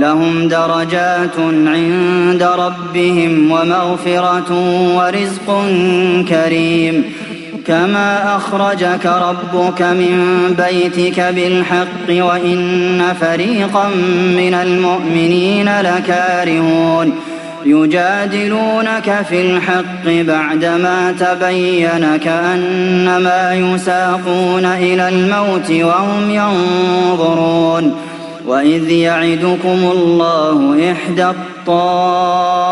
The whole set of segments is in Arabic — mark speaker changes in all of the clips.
Speaker 1: لهم درجات عند ربهم ومغفرة ورزق كريم. كما أخرجك ربك من بيتك بالحق وإن فريقا من المؤمنين لكارهون. يجادلونك في الحق بعدما تبين كأنما يساقون إلى الموت وهم ينظرون. وإذ يعدكم الله إحدى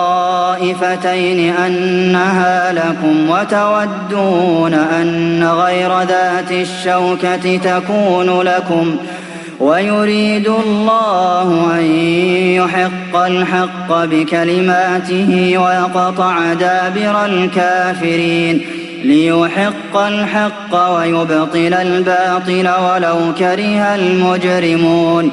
Speaker 1: الطائفتين أنها لكم وتودون أن غير ذات الشوكة تكون لكم ويريد الله أن يحق الحق بكلماته ويقطع دابر الكافرين ليحق الحق ويبطل الباطل ولو كره المجرمون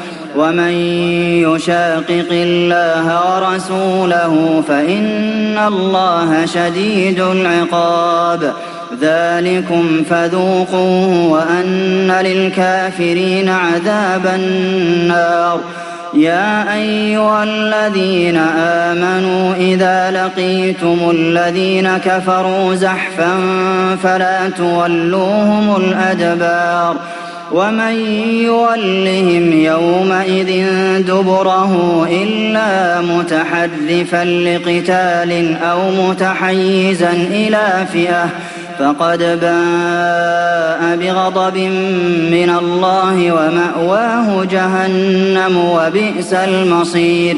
Speaker 1: ومن يشاقق الله ورسوله فإن الله شديد العقاب. ذلكم فذوقوه وأن للكافرين عذاب النار. يا أيها الذين آمنوا إذا لقيتم الذين كفروا زحفا فلا تولوهم الأدبار. ومن يولهم يومئذ دبره إلا متحرفا لقتال أو متحيزا إلى فئة فقد باء بغضب من الله ومأواه جهنم وبئس المصير.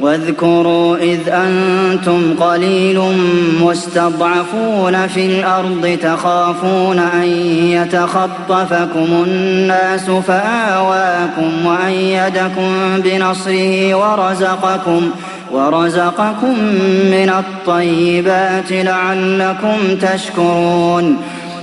Speaker 1: واذكروا إذ أنتم قليل مستضعفون في الأرض تخافون أن يتخطفكم الناس فآواكم وأيدكم بنصره ورزقكم ورزقكم من الطيبات لعلكم تشكرون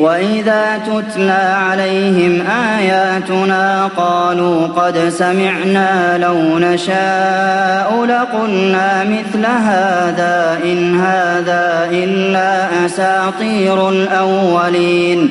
Speaker 1: وإذا تتلى عليهم آياتنا قالوا قد سمعنا لو نشاء لقلنا مثل هذا إن هذا إلا أساطير الأولين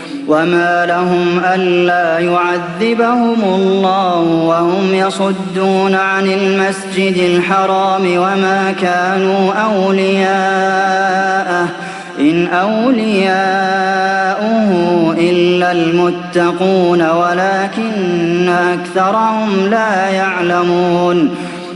Speaker 1: وما لهم ألا يعذبهم الله وهم يصدون عن المسجد الحرام وما كانوا أولياءه إن أولياؤه إلا المتقون ولكن أكثرهم لا يعلمون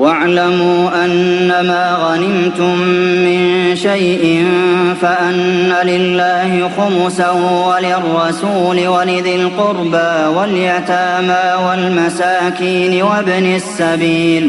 Speaker 1: واعلموا أنما غنمتم من شيء فأن لله خمسه وللرسول ولذي القربى واليتامى والمساكين وابن السبيل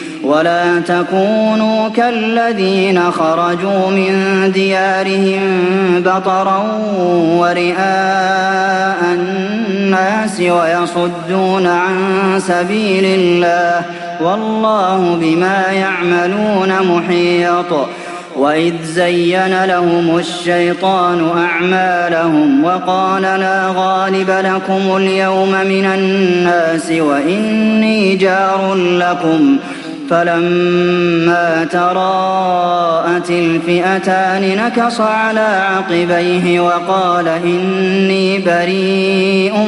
Speaker 1: ولا تكونوا كالذين خرجوا من ديارهم بطرا ورئاء الناس ويصدون عن سبيل الله والله بما يعملون محيط وإذ زين لهم الشيطان أعمالهم وقال لا غالب لكم اليوم من الناس وإني جار لكم فلما تراءت الفئتان نكص على عقبيه وقال إني بريء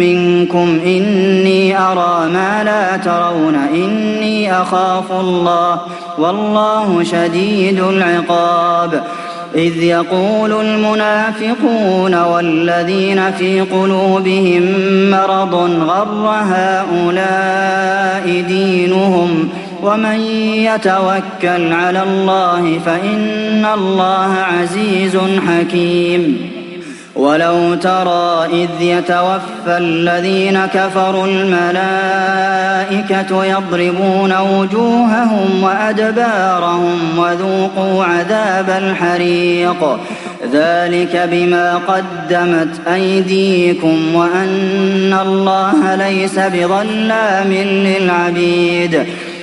Speaker 1: منكم. إني أرى ما لا ترون. إني أخاف الله. والله شديد العقاب. إذ يقول المنافقون والذين في قلوبهم مرض غر هؤلاء دينهم ومن يتوكل على الله فإن الله عزيز حكيم. ولو ترى إذ يتوفى الذين كفروا الملائكة يضربون وجوههم وأدبارهم وذوقوا عذاب الحريق. ذلك بما قدمت أيديكم وأن الله ليس بظلام للعبيد.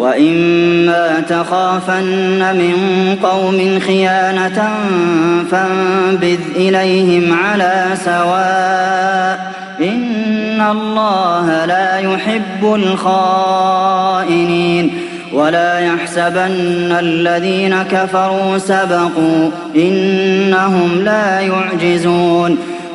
Speaker 1: وإما تخافن من قوم خيانة فانبذ إليهم على سواء إن الله لا يحب الخائنين ولا يحسبن الذين كفروا سبقوا إنهم لا يعجزون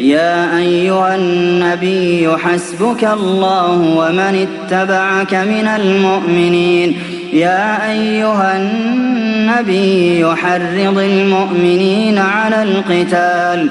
Speaker 1: يا أيها النبي حسبك الله ومن اتبعك من المؤمنين. يا أيها النبي حرض المؤمنين على القتال.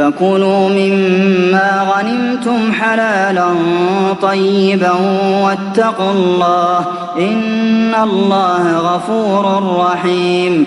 Speaker 1: فكلوا مما غنمتم حلالا طيبا واتقوا الله إن الله غفور رحيم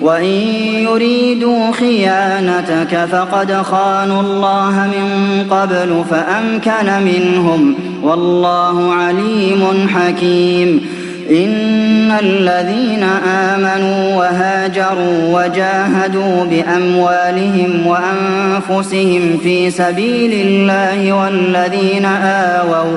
Speaker 1: وإن يريدوا خيانتك فقد خانوا الله من قبل فأمكن منهم والله عليم حكيم. إن الذين آمنوا وهاجروا وجاهدوا بأموالهم وأنفسهم في سبيل الله والذين آووا